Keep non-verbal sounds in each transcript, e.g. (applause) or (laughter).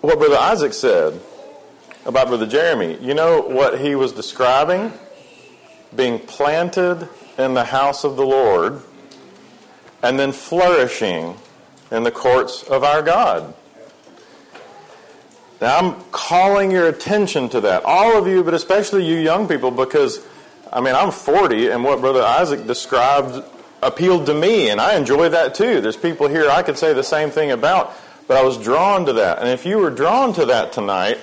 what Brother Isaac said about Brother Jeremy. You know what he was describing? Being planted in the house of the Lord and then flourishing in the courts of our God. Now, I'm calling your attention to that. All of you, but especially you young people, because, I mean, I'm 40, and what Brother Isaac described appealed to me, and I enjoy that too. There's people here I could say the same thing about, but I was drawn to that. And if you were drawn to that tonight,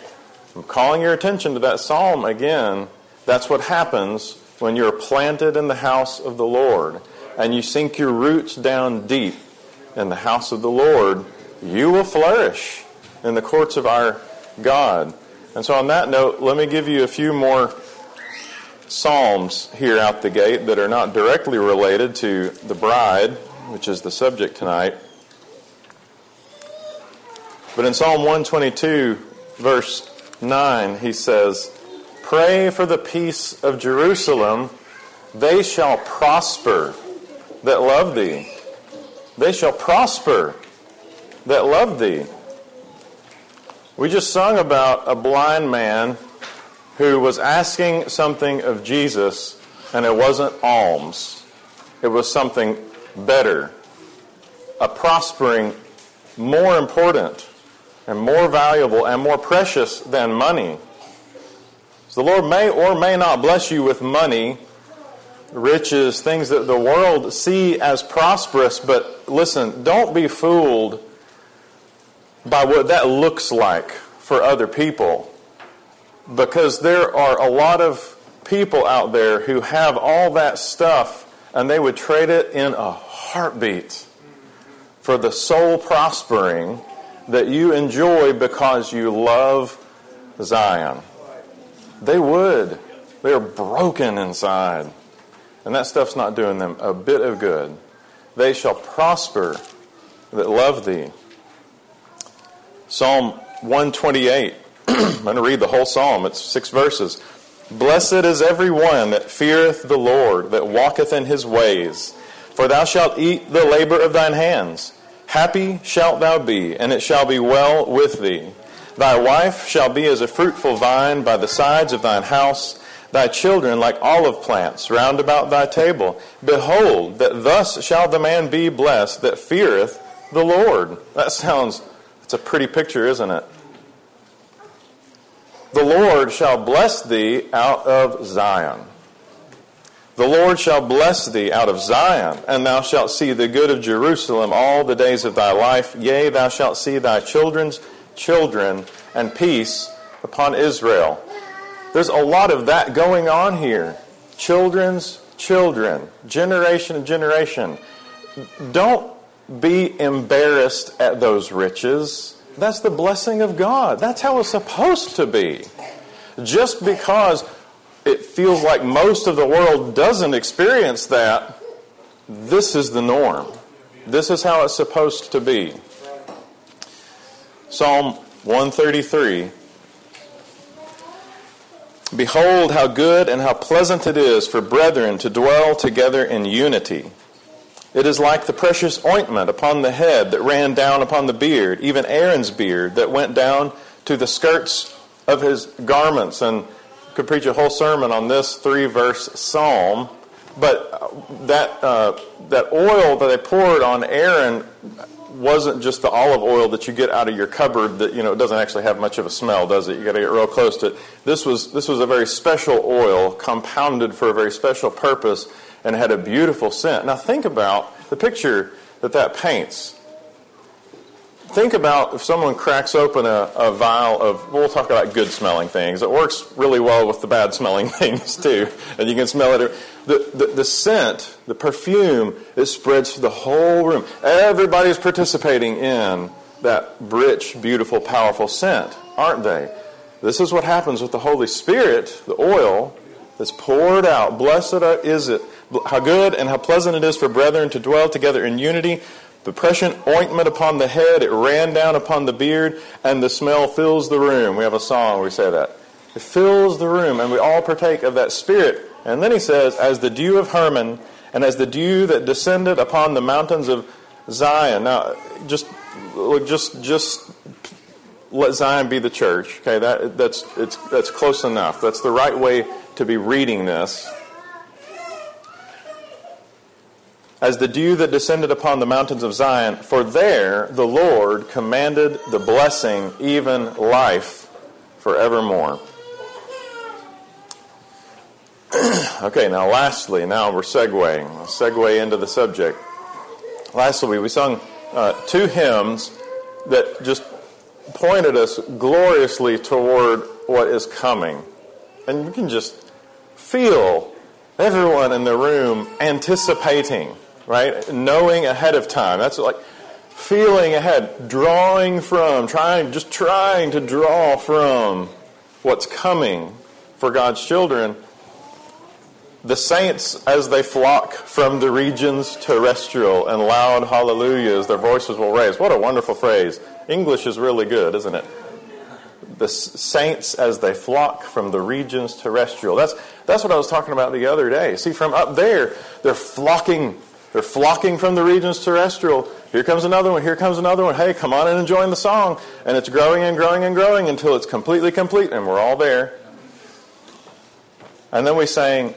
I'm calling your attention to that psalm again. That's what happens when you're planted in the house of the Lord and you sink your roots down deep in the house of the Lord, you will flourish in the courts of our God. And so, on that note, let me give you a few more Psalms here out the gate that are not directly related to the bride, which is the subject tonight. But in Psalm 122, verse 9, he says, Pray for the peace of Jerusalem. They shall prosper that love thee. They shall prosper that love thee. We just sung about a blind man who was asking something of Jesus, and it wasn't alms, it was something better, a prospering, more important, and more valuable and more precious than money. So the Lord may or may not bless you with money, riches, things that the world see as prosperous, but listen, don't be fooled by what that looks like for other people because there are a lot of people out there who have all that stuff and they would trade it in a heartbeat for the soul prospering that you enjoy because you love Zion. They would. They are broken inside. And that stuff's not doing them a bit of good. They shall prosper that love thee. Psalm 128 (clears throat) I'm going to read the whole psalm. It's six verses. Blessed is every one that feareth the Lord, that walketh in his ways. For thou shalt eat the labor of thine hands. Happy shalt thou be, and it shall be well with thee. Thy wife shall be as a fruitful vine by the sides of thine house, thy children like olive plants round about thy table. Behold, that thus shall the man be blessed that feareth the Lord. That sounds, it's a pretty picture, isn't it? The Lord shall bless thee out of Zion. The Lord shall bless thee out of Zion, and thou shalt see the good of Jerusalem all the days of thy life. Yea, thou shalt see thy children's children, and peace upon Israel. There's a lot of that going on here. Children's children, generation to generation. Don't be embarrassed at those riches. That's the blessing of God. That's how it's supposed to be. Just because it feels like most of the world doesn't experience that, this is the norm. This is how it's supposed to be. Psalm 133 Behold, how good and how pleasant it is for brethren to dwell together in unity. It is like the precious ointment upon the head that ran down upon the beard, even Aaron's beard that went down to the skirts of his garments. And could preach a whole sermon on this three verse psalm. But that, uh, that oil that they poured on Aaron wasn't just the olive oil that you get out of your cupboard that you know it doesn't actually have much of a smell does it you got to get real close to it this was this was a very special oil compounded for a very special purpose and had a beautiful scent. Now, think about the picture that that paints. Think about if someone cracks open a, a vial of, we'll talk about good smelling things. It works really well with the bad smelling (laughs) things too. And you can smell it. The, the, the scent, the perfume, it spreads through the whole room. Everybody's participating in that rich, beautiful, powerful scent, aren't they? This is what happens with the Holy Spirit, the oil that's poured out. Blessed is it how good and how pleasant it is for brethren to dwell together in unity. The prescient ointment upon the head, it ran down upon the beard, and the smell fills the room. We have a song we say that. It fills the room, and we all partake of that spirit. And then he says, as the dew of Hermon, and as the dew that descended upon the mountains of Zion. Now, just, just, just let Zion be the church. Okay, that, that's, it's, that's close enough. That's the right way to be reading this. As the dew that descended upon the mountains of Zion, for there the Lord commanded the blessing, even life, forevermore. (clears throat) okay, now lastly, now we're segueing. Segue into the subject. Lastly, we sung uh, two hymns that just pointed us gloriously toward what is coming. And you can just feel everyone in the room anticipating, right? Knowing ahead of time. That's like feeling ahead, drawing from, trying, just trying to draw from what's coming for God's children. The saints, as they flock from the regions terrestrial, and loud hallelujahs, their voices will raise. What a wonderful phrase. English is really good, isn't it? The saints as they flock from the regions terrestrial. That's, that's what I was talking about the other day. See, from up there, they're flocking. They're flocking from the regions terrestrial. Here comes another one. Here comes another one. Hey, come on and enjoy the song. And it's growing and growing and growing until it's completely complete, and we're all there. And then we sang,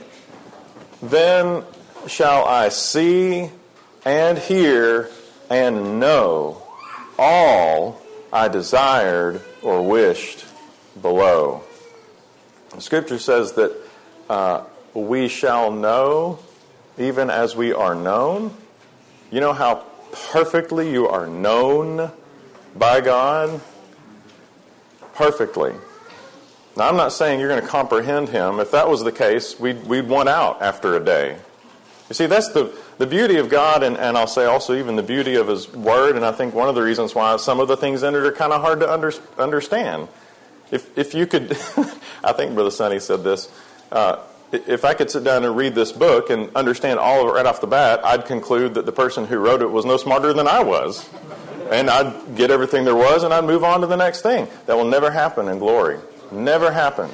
Then shall I see and hear and know all I desired or wished below. The scripture says that uh, we shall know even as we are known. You know how perfectly you are known by God? Perfectly. Now, I'm not saying you're going to comprehend Him. If that was the case, we'd, we'd want out after a day. You see, that's the, the beauty of God, and, and I'll say also even the beauty of His Word, and I think one of the reasons why some of the things in it are kind of hard to under, understand. If, if you could, (laughs) I think Brother Sonny said this, uh, if I could sit down and read this book and understand all of it right off the bat, I'd conclude that the person who wrote it was no smarter than I was. And I'd get everything there was and I'd move on to the next thing. That will never happen in glory. Never happen.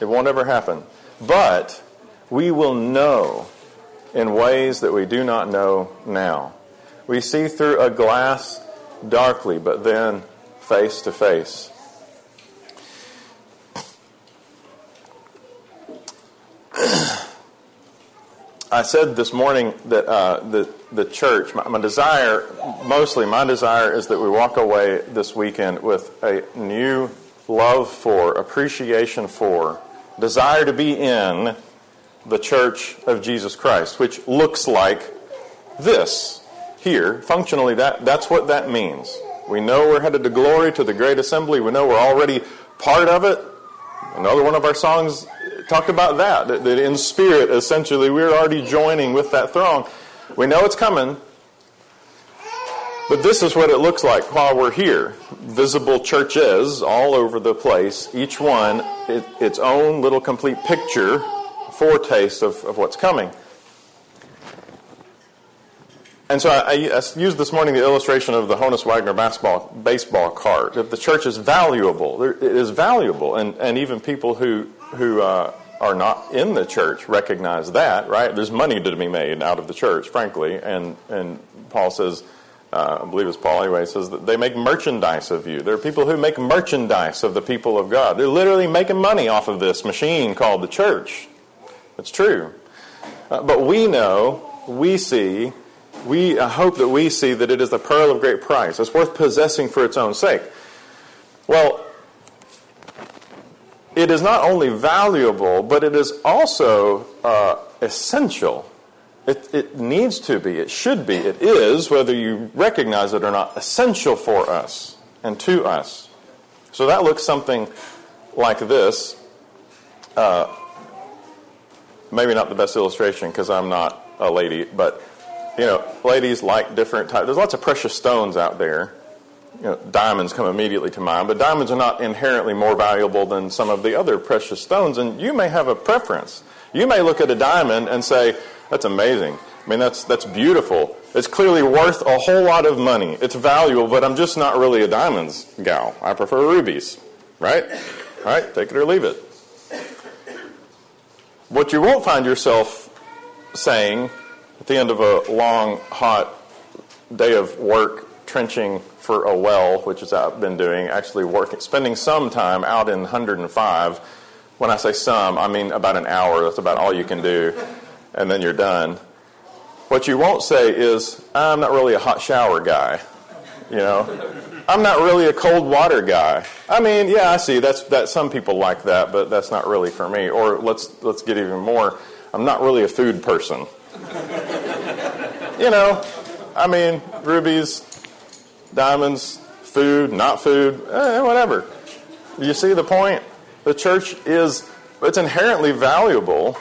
It won't ever happen. But we will know in ways that we do not know now. We see through a glass darkly, but then face to face. (clears throat) I said this morning that uh, the, the church, my, my, desire, mostly my desire, is that we walk away this weekend with a new love for, appreciation for, desire to be in the church of Jesus Christ, which looks like this here. Functionally, that, that's what that means. We know we're headed to glory, to the great assembly. We know we're already part of it. Another one of our songs talked about that, that, that in spirit, essentially, we're already joining with that throng. We know it's coming, but this is what it looks like while we're here. Visible churches all over the place, each one it, its own little complete picture foretaste of, of what's coming. And so I, I, used this morning the illustration of the Honus Wagner basketball, baseball card. That the church is valuable. It is valuable. And, and even people who, who uh, are not in the church recognize that, right? There's money to be made out of the church, frankly. And, and Paul says, uh, I believe it's Paul anyway, says that they make merchandise of you. There are people who make merchandise of the people of God. They're literally making money off of this machine called the church. It's true. Uh, but we know, we see, we hope that we see that it is the pearl of great price. It's worth possessing for its own sake. Well, it is not only valuable, but it is also uh, essential. It, it needs to be, it should be, it is, whether you recognize it or not, essential for us and to us. So that looks something like this. Uh, maybe not the best illustration because I'm not a lady, but you know, ladies like different types. There's lots of precious stones out there. You know, diamonds come immediately to mind, but diamonds are not inherently more valuable than some of the other precious stones, and you may have a preference. You may look at a diamond and say, "That's amazing. I mean, that's that's beautiful. It's clearly worth a whole lot of money. It's valuable, but I'm just not really a diamonds gal. I prefer rubies." Right? All right, take it or leave it. What you won't find yourself saying at the end of a long, hot day of work trenching for a well, which is I've been doing, actually working, spending some time out in 105. When I say some, I mean about an hour. That's about all you can do, and then you're done. What you won't say is, I'm not really a hot shower guy. You know, I'm not really a cold water guy. I mean, yeah, I see that's that some people like that, but that's not really for me. Or let's let's get even more. I'm not really a food person. You know, I mean, rubies, diamonds, food, not food, eh, whatever. You see the point? The church is it's inherently valuable,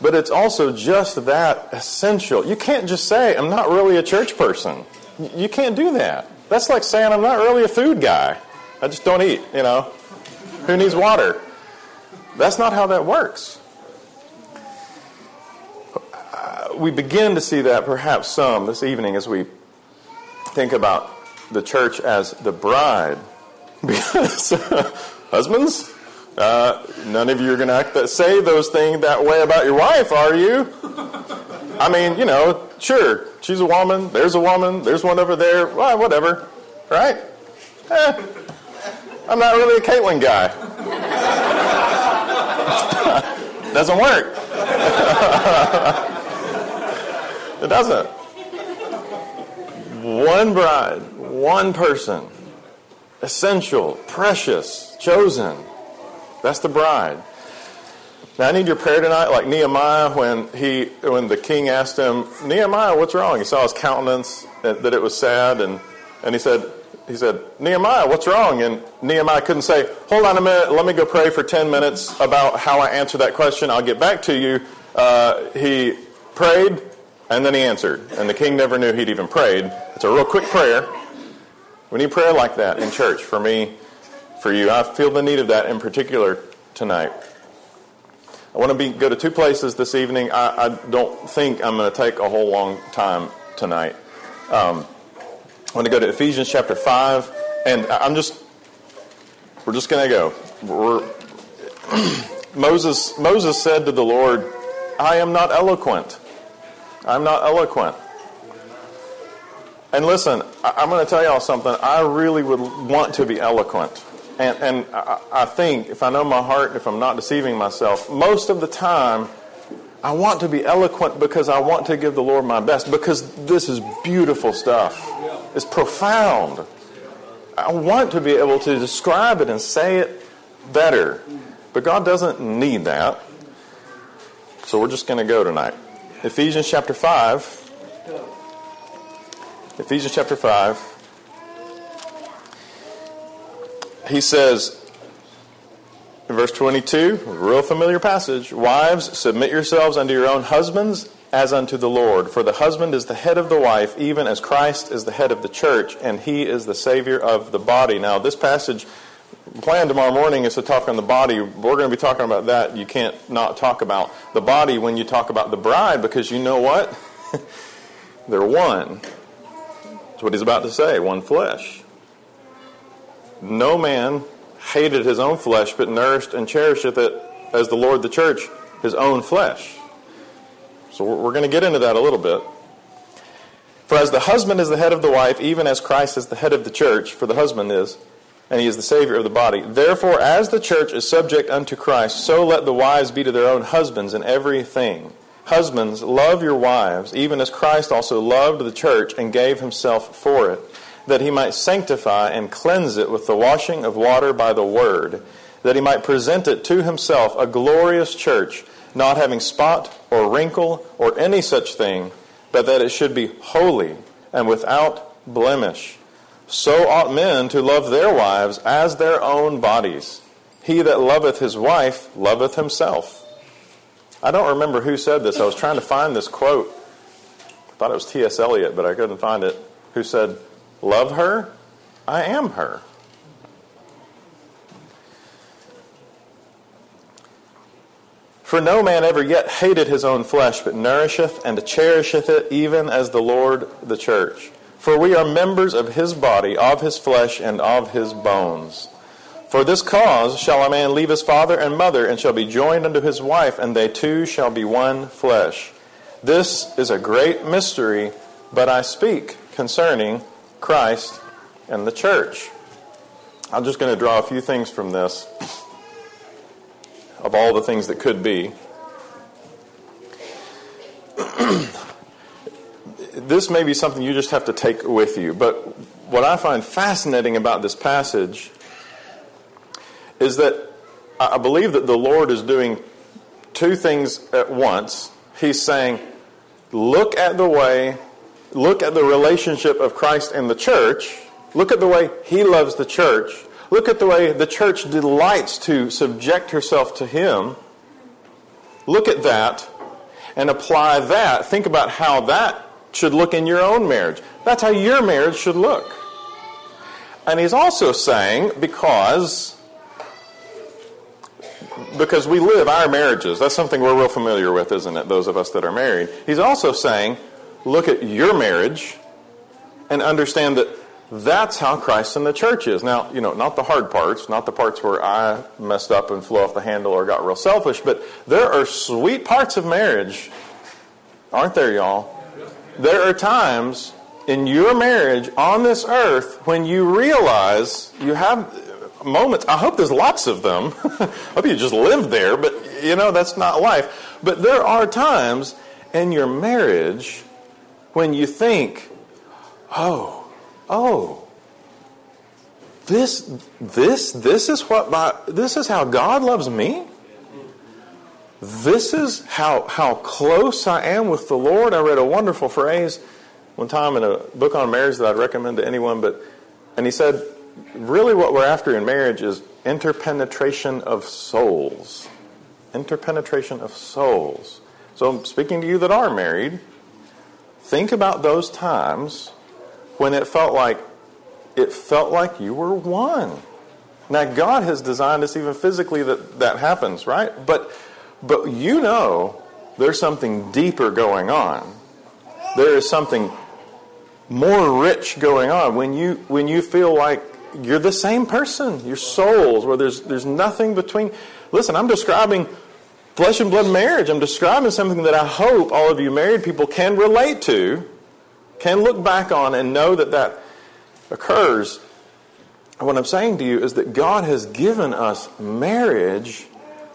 but it's also just that essential. You can't just say, I'm not really a church person. You can't do that. That's like saying I'm not really a food guy. I just don't eat, you know. Who needs water? That's not how that works. Uh, we begin to see that perhaps some this evening as we think about the church as the bride. (laughs) Because (laughs) husbands, uh, none of you are going to say those things that way about your wife, are you? I mean, you know, sure, she's a woman, there's a woman, there's one over there, well, whatever, right? Eh, I'm not really a Caitlin guy. (laughs) doesn't work. It doesn't. One bride, one person, essential, precious, chosen. That's the bride. Now I need your prayer tonight, like Nehemiah when he when the king asked him, Nehemiah, what's wrong? He saw his countenance that it was sad, and and he said he said Nehemiah, what's wrong? And Nehemiah couldn't say, hold on a minute, let me go pray for ten minutes about how I answer that question. I'll get back to you. Uh, he prayed, and then he answered, and the king never knew he'd even prayed. It's a real quick prayer. We need prayer like that in church for me, for you. I feel the need of that in particular tonight. I want to be, go to two places this evening. I, I don't think I'm going to take a whole long time tonight. Um, I want to go to Ephesians chapter 5, and I'm just, we're just going to go. We're, (clears throat) Moses, Moses said to the Lord, I am not eloquent. I'm not eloquent. And listen, I'm going to tell y'all something. I really would want to be eloquent. And, and I, I think, if I know my heart, if I'm not deceiving myself, most of the time, I want to be eloquent because I want to give the Lord my best, because this is beautiful stuff. It's profound. I want to be able to describe it and say it better. But God doesn't need that. So we're just going to go tonight. Ephesians chapter 5. Ephesians chapter 5 he says, in verse 22, real familiar passage Wives, submit yourselves unto your own husbands as unto the Lord. For the husband is the head of the wife, even as Christ is the head of the church, and he is the Savior of the body. Now, this passage, plan tomorrow morning is to talk on the body. We're going to be talking about that. You can't not talk about the body when you talk about the bride, because you know what? (laughs) They're one. That's what he's about to say one flesh. No man hated his own flesh, but nourished and cherisheth it as the Lord the church, his own flesh. So we're going to get into that a little bit. For as the husband is the head of the wife, even as Christ is the head of the church, for the husband is, and he is the Savior of the body. Therefore, as the church is subject unto Christ, so let the wives be to their own husbands in everything. Husbands, love your wives, even as Christ also loved the church and gave himself for it that he might sanctify and cleanse it with the washing of water by the word, that he might present it to himself a glorious church, not having spot or wrinkle or any such thing, but that it should be holy and without blemish. So ought men to love their wives as their own bodies. He that loveth his wife loveth himself. I don't remember who said this. I was trying to find this quote. I thought it was T.S. Eliot, but I couldn't find it. Who said, love her, I am her. For no man ever yet hated his own flesh, but nourisheth and cherisheth it, even as the Lord the church. For we are members of his body, of his flesh, and of his bones. For this cause shall a man leave his father and mother, and shall be joined unto his wife, and they two shall be one flesh. This is a great mystery, but I speak concerning Christ and the church. I'm just going to draw a few things from this, of all the things that could be. (clears throat) this may be something you just have to take with you, but what I find fascinating about this passage is that I believe that the Lord is doing two things at once. He's saying, look at the way, look at the relationship of Christ and the church, look at the way He loves the church, look at the way the church delights to subject herself to Him. Look at that and apply that. Think about how that should look in your own marriage. That's how your marriage should look. And he's also saying, because because we live our marriages. That's something we're real familiar with, isn't it? Those of us that are married. He's also saying, look at your marriage and understand that that's how Christ and the church is. Now, you know, not the hard parts, not the parts where I messed up and flew off the handle or got real selfish, but there are sweet parts of marriage, aren't there, y'all? There are times in your marriage on this earth when you realize you have moments. I hope there's lots of them. (laughs) I hope you just live there, but you know, that's not life. But there are times in your marriage when you think, oh, oh, this, this, this is what my, this is how God loves me. This is how, how close I am with the Lord. I read a wonderful phrase one time in a book on marriage that I'd recommend to anyone, but, and he said, really what we're after in marriage is interpenetration of souls. Interpenetration of souls. So, I'm speaking to you that are married, think about those times when it felt like it felt like you were one. Now, God has designed us even physically that that happens, right? But, but you know there's something deeper going on. There is something more rich going on when you when you feel like you're the same person. Your souls, where there's there's nothing between. Listen, I'm describing flesh and blood marriage. I'm describing something that I hope all of you married people can relate to, can look back on, and know that that occurs. What I'm saying to you is that God has given us marriage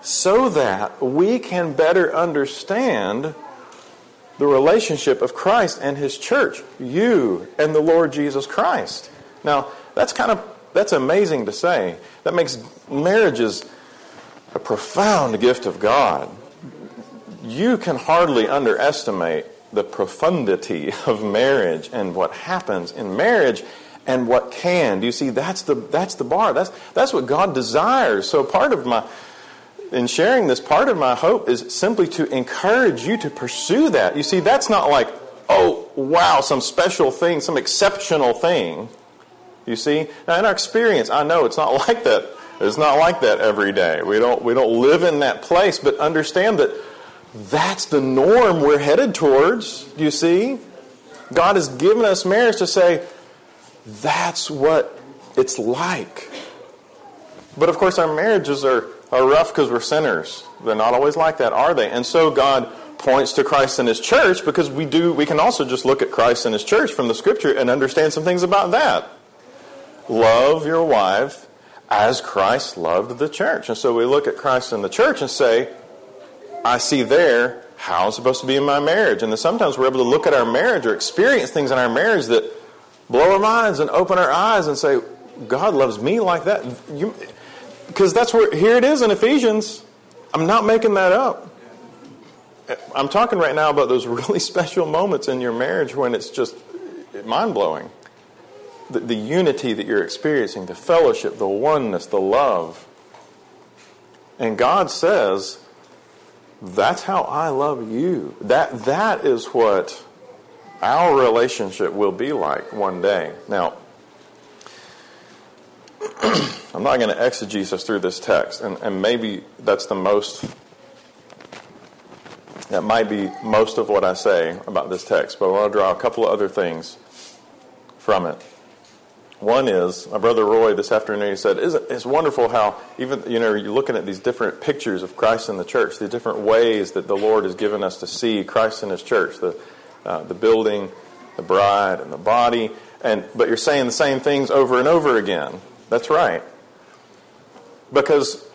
so that we can better understand the relationship of Christ and His church, you and the Lord Jesus Christ. Now, that's kind of that's amazing to say. That makes marriages a profound gift of God. You can hardly underestimate the profundity of marriage and what happens in marriage and what can. Do you see that's the that's the bar. That's that's what God desires. So part of my in sharing this, part of my hope is simply to encourage you to pursue that. You see, that's not like, oh, wow, some special thing, some exceptional thing. You see? Now, in our experience, I know it's not (laughs) like that. It's not like that every day. We don't, we don't live in that place, but understand that that's the norm we're headed towards. You see? God has given us marriage to say, that's what it's like. But of course, our marriages are, are rough because we're sinners. They're not always like that, are they? And so God points to Christ and His church because we do. We can also just look at Christ and His church from the Scripture and understand some things about that. Love your wife as Christ loved the church. And so we look at Christ and the church and say, I see there how I'm supposed to be in my marriage. And sometimes we're able to look at our marriage or experience things in our marriage that blow our minds and open our eyes and say, God loves me like that. Because that's where, here it is in Ephesians. I'm not making that up. I'm talking right now about those (laughs) really special moments in your marriage when it's just mind blowing the, the unity that you're experiencing, the fellowship, the oneness, the love. And God says, that's how I love you. That, that is what our relationship will be like one day. Now, (clears throat) I'm not going to exegesis through this text, and, and maybe that's the most, that might be most of what I say about this text, but I want to draw a couple of other things from it. One is, my brother Roy this afternoon he said, it's wonderful how even, you know, you're looking at these different pictures of Christ in the church, the different ways that the Lord has given us to see Christ in His church, the, uh, the building, the bride, and the body. And, but you're saying the same things over and over again. That's right. Because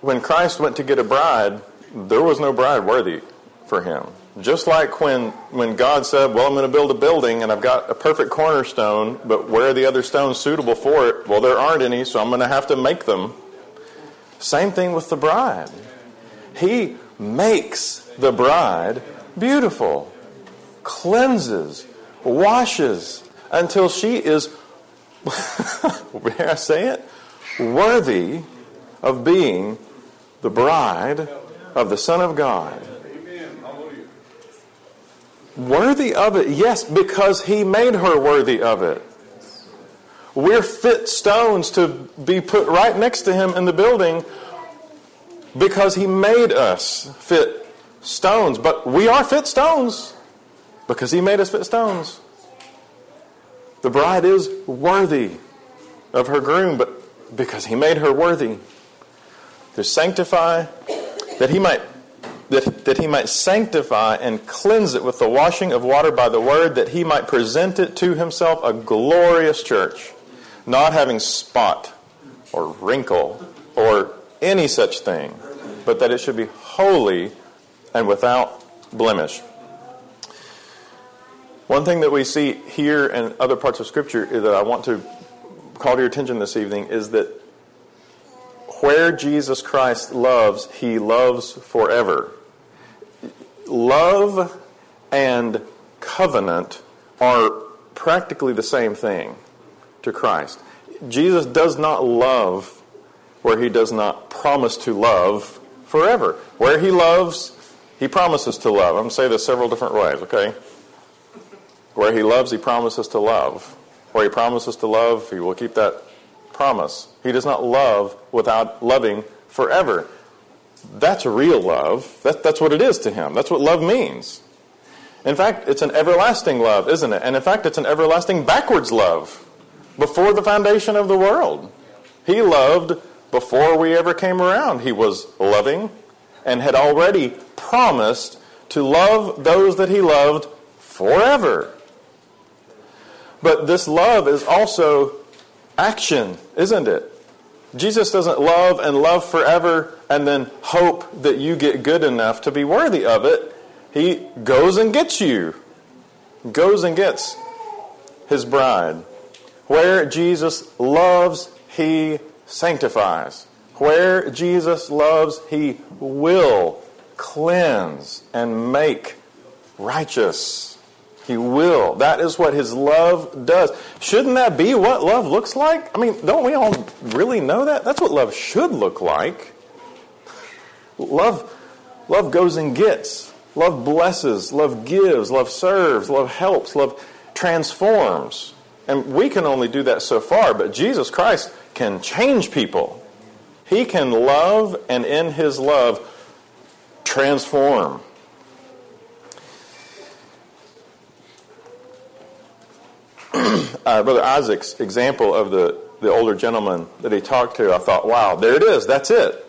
when Christ went to get a bride, there was no bride worthy for him. Just like when, when God said, Well, I'm going to build a building and I've got a perfect cornerstone, but where are the other stones suitable for it? Well, there aren't any, so I'm going to have to make them. Same thing with the bride. He makes the bride beautiful, cleanses, washes until she is, (laughs) may I say it, worthy of being the bride of the Son of God. Worthy of it, yes, because He made her worthy of it. We're fit stones to be put right next to Him in the building because He made us fit stones. But we are fit stones because He made us fit stones. The bride is worthy of her groom, but because He made her worthy to sanctify, that He might that, that he might sanctify and cleanse it with the washing of water by the word, that he might present it to himself a glorious church, not having spot or wrinkle or any such thing, but that it should be holy and without blemish. One thing that we see here and other parts of Scripture that I want to call to your attention this evening is that where Jesus Christ loves, he loves forever love and covenant are practically the same thing to Christ. Jesus does not love where he does not promise to love forever. Where he loves, he promises to love. I'm going to say this several different ways, okay? Where he loves, he promises to love. Where he promises to love, he will keep that promise. He does not love without loving forever. That's real love. That, that's what it is to him. That's what love means. In fact, it's an everlasting love, isn't it? And in fact, it's an everlasting backwards love before the foundation of the world. He loved before we ever came around. He was loving and had already promised to love those that he loved forever. But this love is also action, isn't it? Jesus doesn't love and love forever and then hope that you get good enough to be worthy of it. He goes and gets you, goes and gets his bride. Where Jesus loves, he sanctifies. Where Jesus loves, he will cleanse and make righteous. He will. That is what his love does. Shouldn't that be what love looks like? I mean, don't we all really know that? That's what love should look like. Love, love goes and gets. Love blesses. Love gives. Love serves. Love helps. Love transforms. And we can only do that so far, but Jesus Christ can change people. He can love and in his love transform. (clears throat) uh, Brother Isaac's example of the, the older gentleman that he talked to, I thought, wow, there it is. That's it.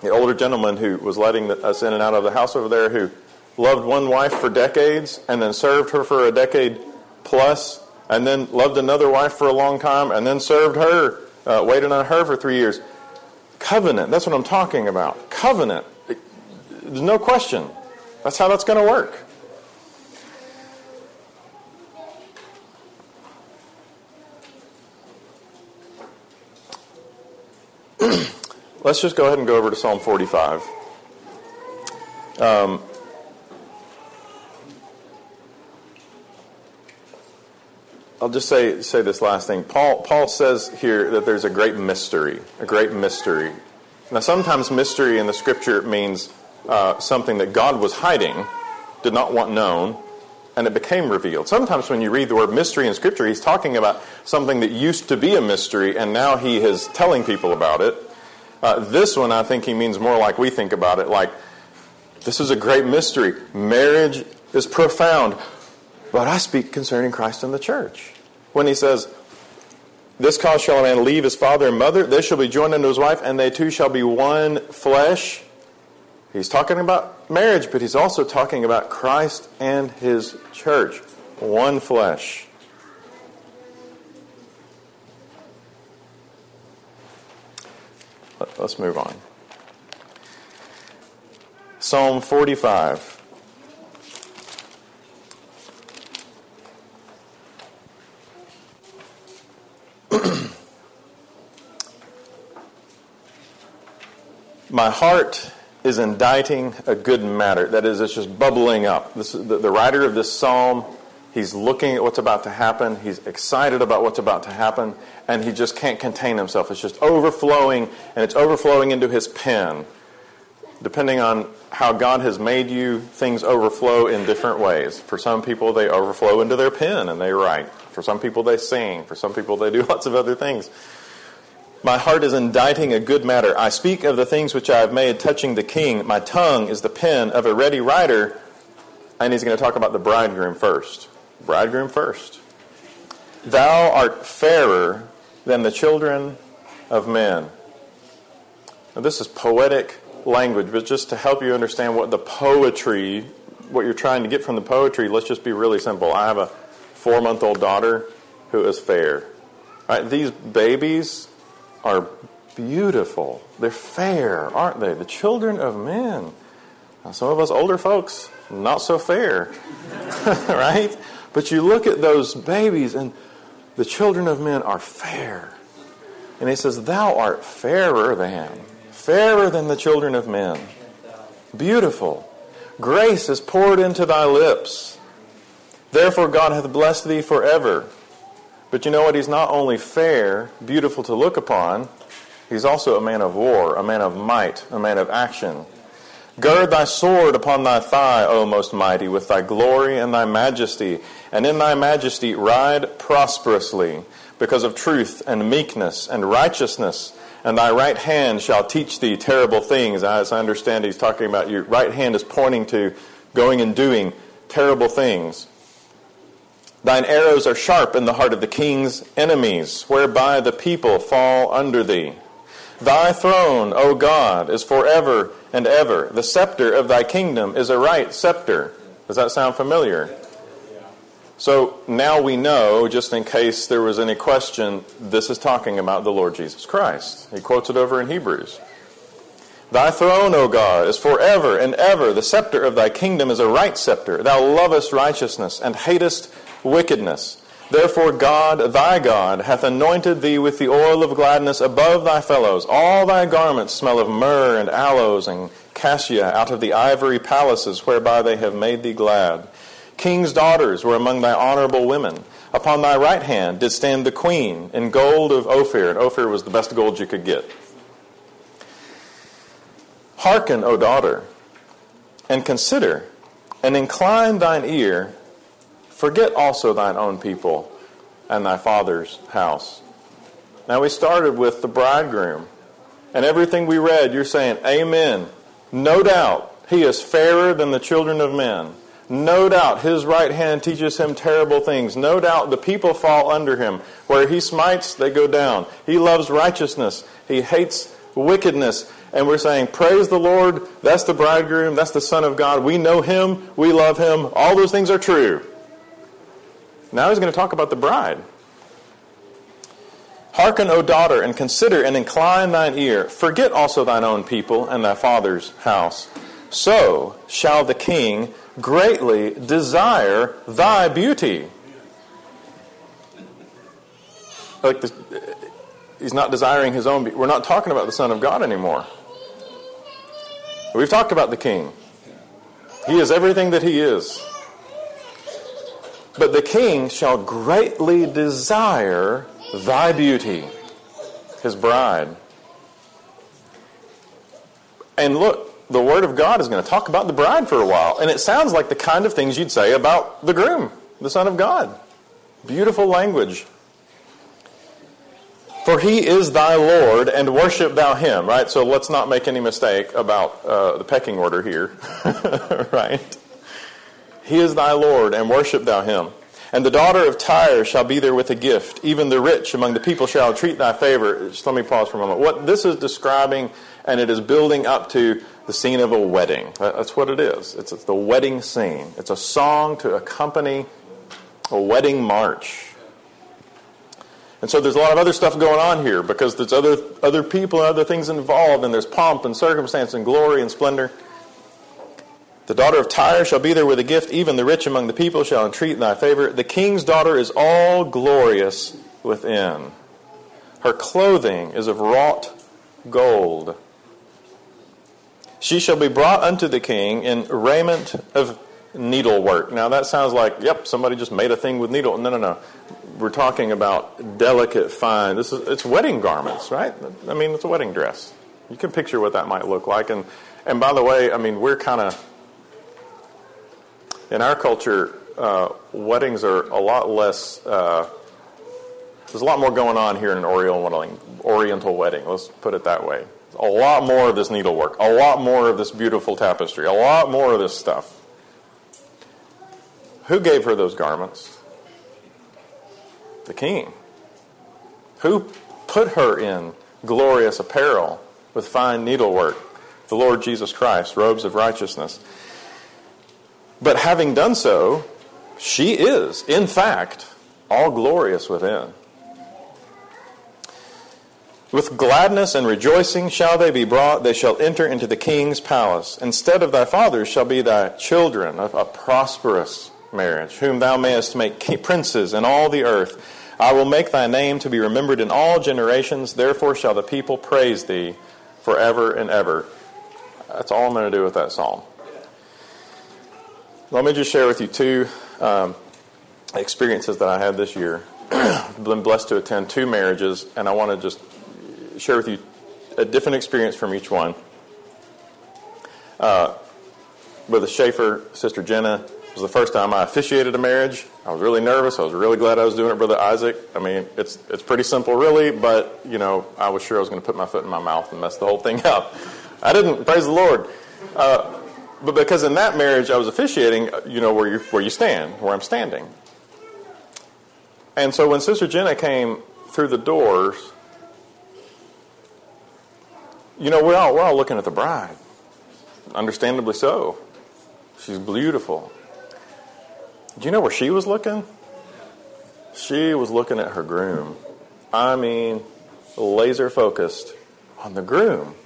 The older gentleman who was letting us in and out of the house over there, who loved one wife for decades and then served her for a decade plus, and then loved another wife for a long time and then served her, uh, waited on her for three years. Covenant, that's what I'm talking about. Covenant. There's no question. That's how that's going to work. Let's just go ahead and go over to Psalm 45. Um, I'll just say say this last thing. Paul Paul says here that there's a great mystery, a great mystery. Now, sometimes mystery in the Scripture means uh, something that God was hiding, did not want known, and it became revealed. Sometimes when you read the word mystery in Scripture, he's talking about something that used to be a mystery, and now he is telling people about it. Uh, this one, I think he means more like we think about it, like this is a great mystery. Marriage is profound, but I speak concerning Christ and the church. When he says, This cause shall a man leave his father and mother, they shall be joined unto his wife, and they two shall be one flesh. He's talking about marriage, but he's also talking about Christ and his church, one flesh. Let's move on. Psalm 45. (clears throat) My heart is inditing a good matter. That is, it's just bubbling up. This, the, the writer of this psalm, he's looking at what's about to happen. He's excited about what's about to happen, and he just can't contain himself. It's just overflowing, and it's overflowing into his pen. Depending on how God has made you, things overflow in different ways. For some people, they overflow into their pen and they write. For some people, they sing. For some people, they do (laughs) lots of other things. My heart is inditing a good matter. I speak of the things which I have made touching the king. My tongue is the pen of a ready writer. And he's going to talk about the bridegroom first. Bridegroom first. Thou art fairer than the children of men. Now, this is poetic language, but just to help you understand what the poetry, what you're trying to get from the poetry, let's just be really simple. I have a four month old daughter who is fair. Right? These babies are beautiful. They're fair, aren't they? The children of men. Now, some of us older folks, not so fair, (laughs) right? But you look at those babies, and the children of men are fair. And he says, Thou art fairer than, fairer than the children of men. Beautiful. Grace is poured into thy lips. Therefore, God hath blessed thee forever. But you know what? He's not only fair, beautiful to look upon, he's also a man of war, a man of might, a man of action. Gird thy sword upon thy thigh, O most mighty, with thy glory and thy majesty, and in thy majesty ride prosperously, because of truth and meekness and righteousness. And thy right hand shall teach thee terrible things. As I understand, he's talking about your right hand is pointing to going and doing terrible things. Thine arrows are sharp in the heart of the king's enemies, whereby the people fall under thee. Thy throne, O God, is forever and ever. The scepter of thy kingdom is a right scepter. Does that sound familiar? So now we know, just in case there was any question, this is talking about the Lord Jesus Christ. He quotes it over in Hebrews. Thy throne, O God, is forever and ever. The scepter of thy kingdom is a right scepter. Thou lovest righteousness and hatest wickedness. Therefore, God, thy God, hath anointed thee with the oil of gladness above thy fellows. All thy garments smell of myrrh and aloes and cassia out of the ivory palaces whereby they have made thee glad. King's daughters were among thy honorable women. Upon thy right hand did stand the queen in gold of Ophir, and Ophir was the best gold you could get. Hearken, O daughter, and consider, and incline thine ear Forget also thine own people and thy father's house. Now we started with the bridegroom. And everything we read, you're saying, Amen. No doubt, he is fairer than the children of men. No doubt, his right hand teaches him terrible things. No doubt, the people fall under him. Where he smites, they go down. He loves righteousness. He hates wickedness. And we're saying, Praise the Lord. That's the bridegroom. That's the Son of God. We know him. We love him. All those things are true. Now he's going to talk about the bride. Hearken, O daughter, and consider and incline thine ear. Forget also thine own people and thy father's house. So shall the king greatly desire thy beauty. Like the, he's not desiring his own. We're not talking about the Son of God anymore. We've talked about the king. He is everything that he is. But the king shall greatly desire thy beauty, his bride. And look, the Word of God is going to talk about the bride for a while. And it sounds like the kind of things you'd say about the groom, the Son of God. Beautiful language. For he is thy Lord, and worship thou him, right? So let's not make any mistake about uh, the pecking order here, (laughs) right? He is thy Lord, and worship thou him. And the daughter of Tyre shall be there with a gift. Even the rich among the people shall treat thy favor. Just let me pause for a moment. What this is describing, and it is building up to the scene of a wedding. That's what it is. It's, the wedding scene. It's a song to accompany a wedding march. And so there's a lot of other stuff going on here because there's other, other people and other things involved, and there's pomp and circumstance and glory and splendor. The daughter of Tyre shall be there with a gift, even the rich among the people shall entreat in thy favor. The king's daughter is all glorious within. Her clothing is of wrought gold. She shall be brought unto the king in raiment of needlework. Now that sounds like, yep, somebody just made a thing with needle. No, no, no. We're talking about delicate, fine. This is it's wedding garments, right? I mean, it's a wedding dress. You can picture what that might look like. And and by the way, I mean we're kind of in our culture, uh, weddings are a lot less. Uh, there's a lot more going on here in an Oriental wedding. Oriental wedding. Let's put it that way a lot more of this needlework, a lot more of this beautiful tapestry, a lot more of this stuff. Who gave her those garments? The king. Who put her in glorious apparel with fine needlework? The Lord Jesus Christ, robes of righteousness. But having done so, she is, in fact, all glorious within. With gladness and rejoicing shall they be brought, they shall enter into the king's palace. Instead of thy fathers shall be thy children, of a prosperous marriage, whom thou mayest make princes in all the earth. I will make thy name to be remembered in all generations, therefore shall the people praise thee forever and ever. That's all I'm going to do with that psalm. Let me just share with you two um, experiences that I had this year. I've (clears throat) been blessed to attend two marriages, and I want to just share with you a different experience from each one. Uh, Brother Schaefer, Sister Jenna, it was the first time I officiated a marriage. I was really nervous. I was really glad I was doing it, Brother Isaac. I mean, it's it's pretty simple, really, but you know, I was sure I was going to put my foot in my mouth and mess the whole thing (laughs) up. I didn't. Praise the Lord. Uh, but because in that marriage I was officiating, uh, you know where you where you stand, where I'm standing. And so when Sister Jenna came through the doors, you know, we're all, we're all looking at the bride. Understandably so. She's beautiful. Do you know where she was looking? She was looking at her groom. I mean, laser focused on the groom.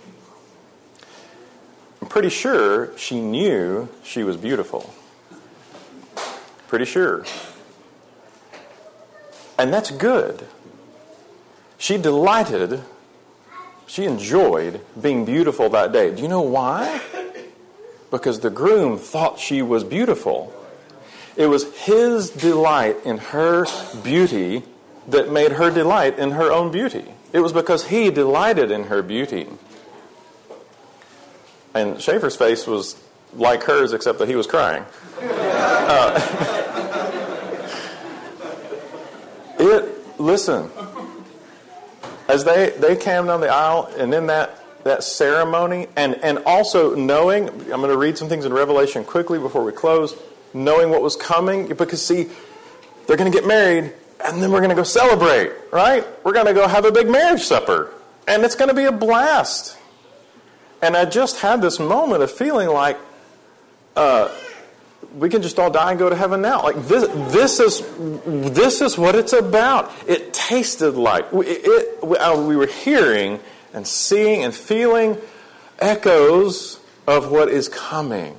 I'm pretty sure she knew she was beautiful. Pretty sure. And that's good. She delighted she enjoyed being beautiful that day. Do you know why? Because the groom thought she was beautiful. It was his delight in her beauty that made her delight in her own beauty. It was because he delighted in her beauty. And Schaefer's face was like hers, except that he was crying. Uh, it, listen, as they, they came down the aisle and in that, that ceremony, and, and also knowing, I'm going to read some things in Revelation quickly before we close, knowing what was coming, because see, they're going to get married, and then we're going to go celebrate, right? We're going to go have a big marriage supper, and it's going to be a blast. And I just had this moment of feeling like, uh, we can just all die and go to heaven now. Like this, this is this is what it's about. It tasted like it, it, uh, we were hearing and seeing and feeling echoes of what is coming.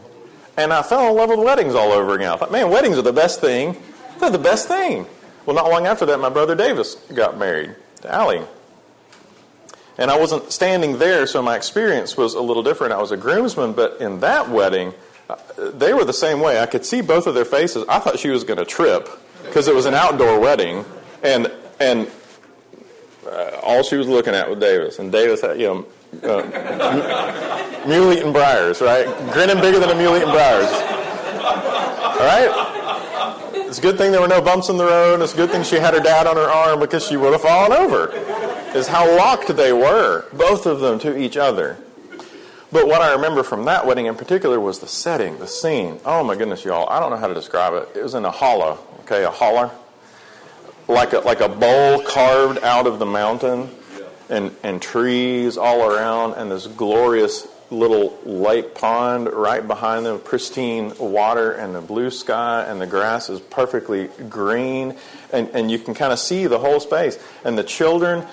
And I fell in love with weddings all over again. I thought, man, weddings are the best thing. They're the best thing. Well, not long after that, my brother Davis got married to Allie. And I wasn't standing there, so my experience was a little different. I was a groomsman, but in that wedding, they were the same way. I could see both of their faces. I thought she was going to trip because it was an outdoor wedding, and and uh, all she was looking at was Davis, and Davis had you know uh, mule eating briars, right? Grinning bigger than a mule eating briars. All right. It's a good thing there were no bumps in the road. It's a good thing she had her dad on her arm because she would have fallen over. Is how locked they were, both of them, to each other. But what I remember from that wedding in particular was the setting, the scene. Oh my goodness, y'all! I don't know how to describe it. It was in a hollow, okay, a holler, like a, like a bowl carved out of the mountain, and, and trees all around, and this glorious little lake pond right behind them, pristine water and the blue sky, and the grass is perfectly green, and, and you can kind of see the whole space. And the children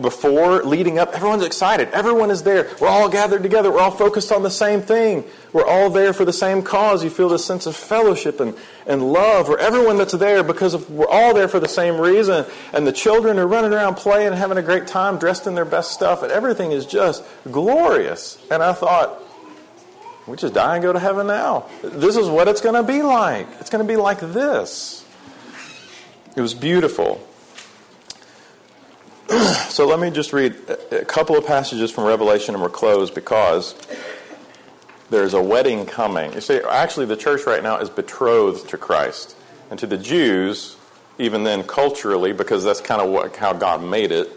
before, leading up, everyone's excited. Everyone is there. We're all gathered together. We're all focused on the same thing. We're all there for the same cause. You feel this sense of fellowship and, and love for everyone that's there because of, we're all there for the same reason. And the children are running around playing and having a great time, dressed in their best stuff, and everything is just glorious. And I thought, we just die and go to heaven now. This is what it's going to be like. It's going to be like this. It was beautiful. So let me just read a couple of passages from Revelation and we're closed because there's a wedding coming. You see, actually, the church right now is betrothed to Christ. And to the Jews, even then culturally, because that's kind of what, how God made it,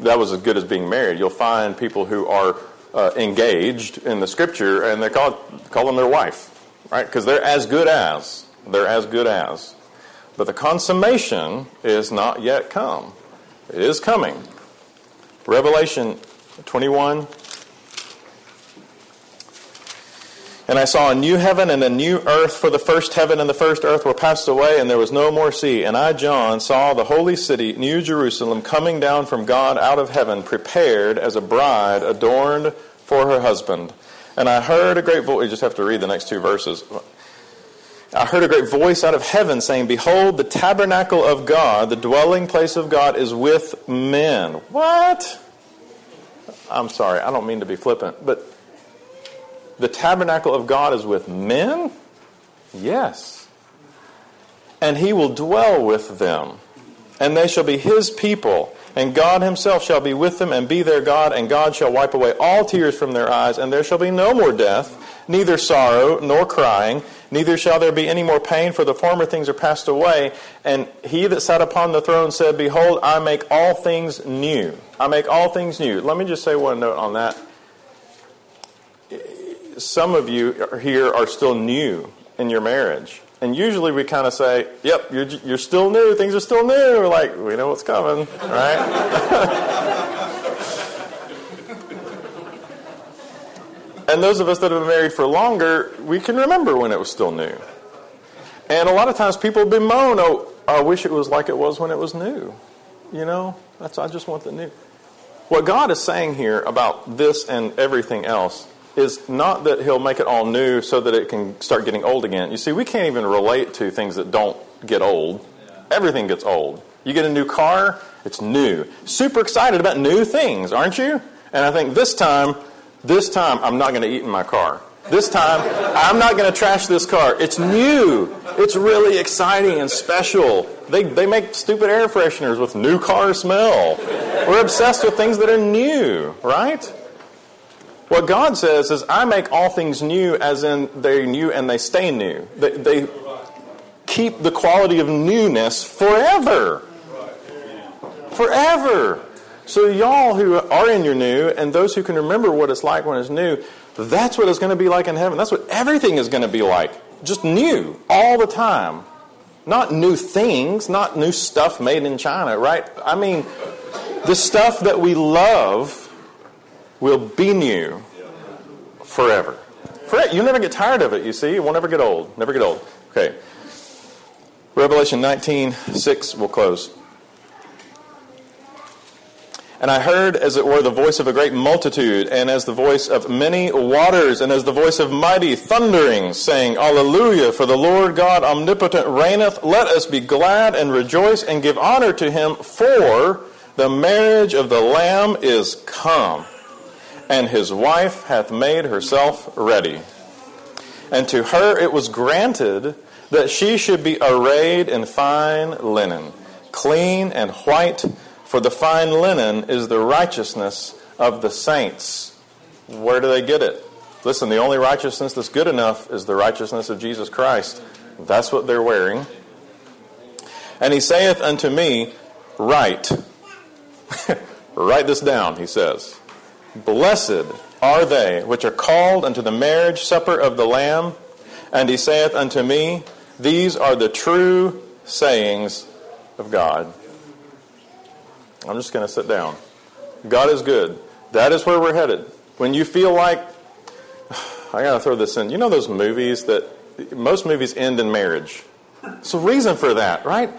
that was as good as being married. You'll find people who are uh, engaged in the scripture and they call, call them their wife, right? Because they're as good as. They're as good as. But the consummation is not yet come. It is coming. Revelation 21. And I saw a new heaven and a new earth, for the first heaven and the first earth were passed away, and there was no more sea. And I, John, saw the holy city, New Jerusalem, coming down from God out of heaven, prepared as a bride adorned for her husband. And I heard a great voice. You just have to read the next two verses. I heard a great voice out of heaven saying, Behold, the tabernacle of God, the dwelling place of God, is with men. What? I'm sorry, I don't mean to be flippant, but the tabernacle of God is with men? Yes. And he will dwell with them, and they shall be his people. And God himself shall be with them and be their God, and God shall wipe away all tears from their eyes, and there shall be no more death, neither sorrow nor crying Neither shall there be any more pain, for the former things are passed away. And he that sat upon the throne said, Behold, I make all things new. I make all things new. Let me just say one note on that. Some of you here are still new in your marriage. And usually we kind of say, Yep, you're, you're still new. Things are still new. We're like, we know what's coming, right? (laughs) And those of us that have been married for longer, we can remember when it was still new. And a lot of times people bemoan, oh, I wish it was like it was when it was new. You know, that's I just want the new. What God is saying here about this and everything else is not that He'll make it all new so that it can start getting old again. You see, we can't even relate to things that don't get old. Everything gets old. You get a new car, it's new. Super excited about new things, aren't you? And I think this time this time, I'm not going to eat in my car. This time, I'm not going to trash this car. It's new. It's really exciting and special. They, they make stupid air fresheners with new car smell. We're obsessed with things that are new, right? What God says is, I make all things new, as in they're new and they stay new. They, they keep the quality of newness forever. Forever. So, y'all who are in your new, and those who can remember what it's like when it's new, that's what it's going to be like in heaven. That's what everything is going to be like. Just new, all the time. Not new things, not new stuff made in China, right? I mean, the stuff that we love will be new forever. forever. You never get tired of it, you see. It won't ever get old. Never get old. Okay. Revelation 19, 6, we'll close. And I heard, as it were, the voice of a great multitude, and as the voice of many waters, and as the voice of mighty thunderings, saying, Alleluia, for the Lord God omnipotent reigneth. Let us be glad and rejoice and give honor to him, for the marriage of the Lamb is come, and his wife hath made herself ready. And to her it was granted that she should be arrayed in fine linen, clean and white for the fine linen is the righteousness of the saints. Where do they get it? Listen, the only righteousness that's good enough is the righteousness of Jesus Christ. That's what they're wearing. And he saith unto me, Write. (laughs) Write this down, he says. Blessed are they which are called unto the marriage supper of the Lamb. And he saith unto me, These are the true sayings of God. I'm just going to sit down. God is good. That is where we're headed. When you feel like, (sighs) I gotta throw this in. You know those movies that most movies end in marriage. It's a reason for that, right?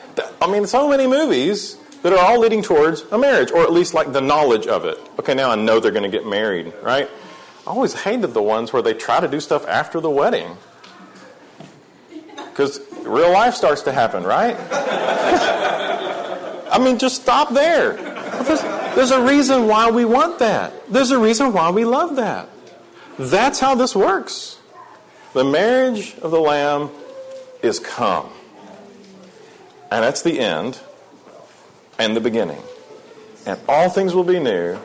I mean, so many movies that are all leading towards a marriage, or at least like the knowledge of it. Okay, now I know they're going to get married, right? I always hated the ones where they try to do stuff after the wedding. Because real life starts to happen, right? (laughs) I mean, just stop there. There's, there's a reason why we want that. There's a reason why we love that. That's how this works. The marriage of the Lamb is come. And that's the end and the beginning. And all things will be new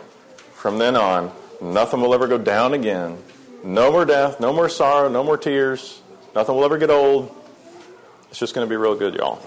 from then on. Nothing will ever go down again. No more death, no more sorrow, no more tears. Nothing will ever get old. It's just going to be real good, y'all.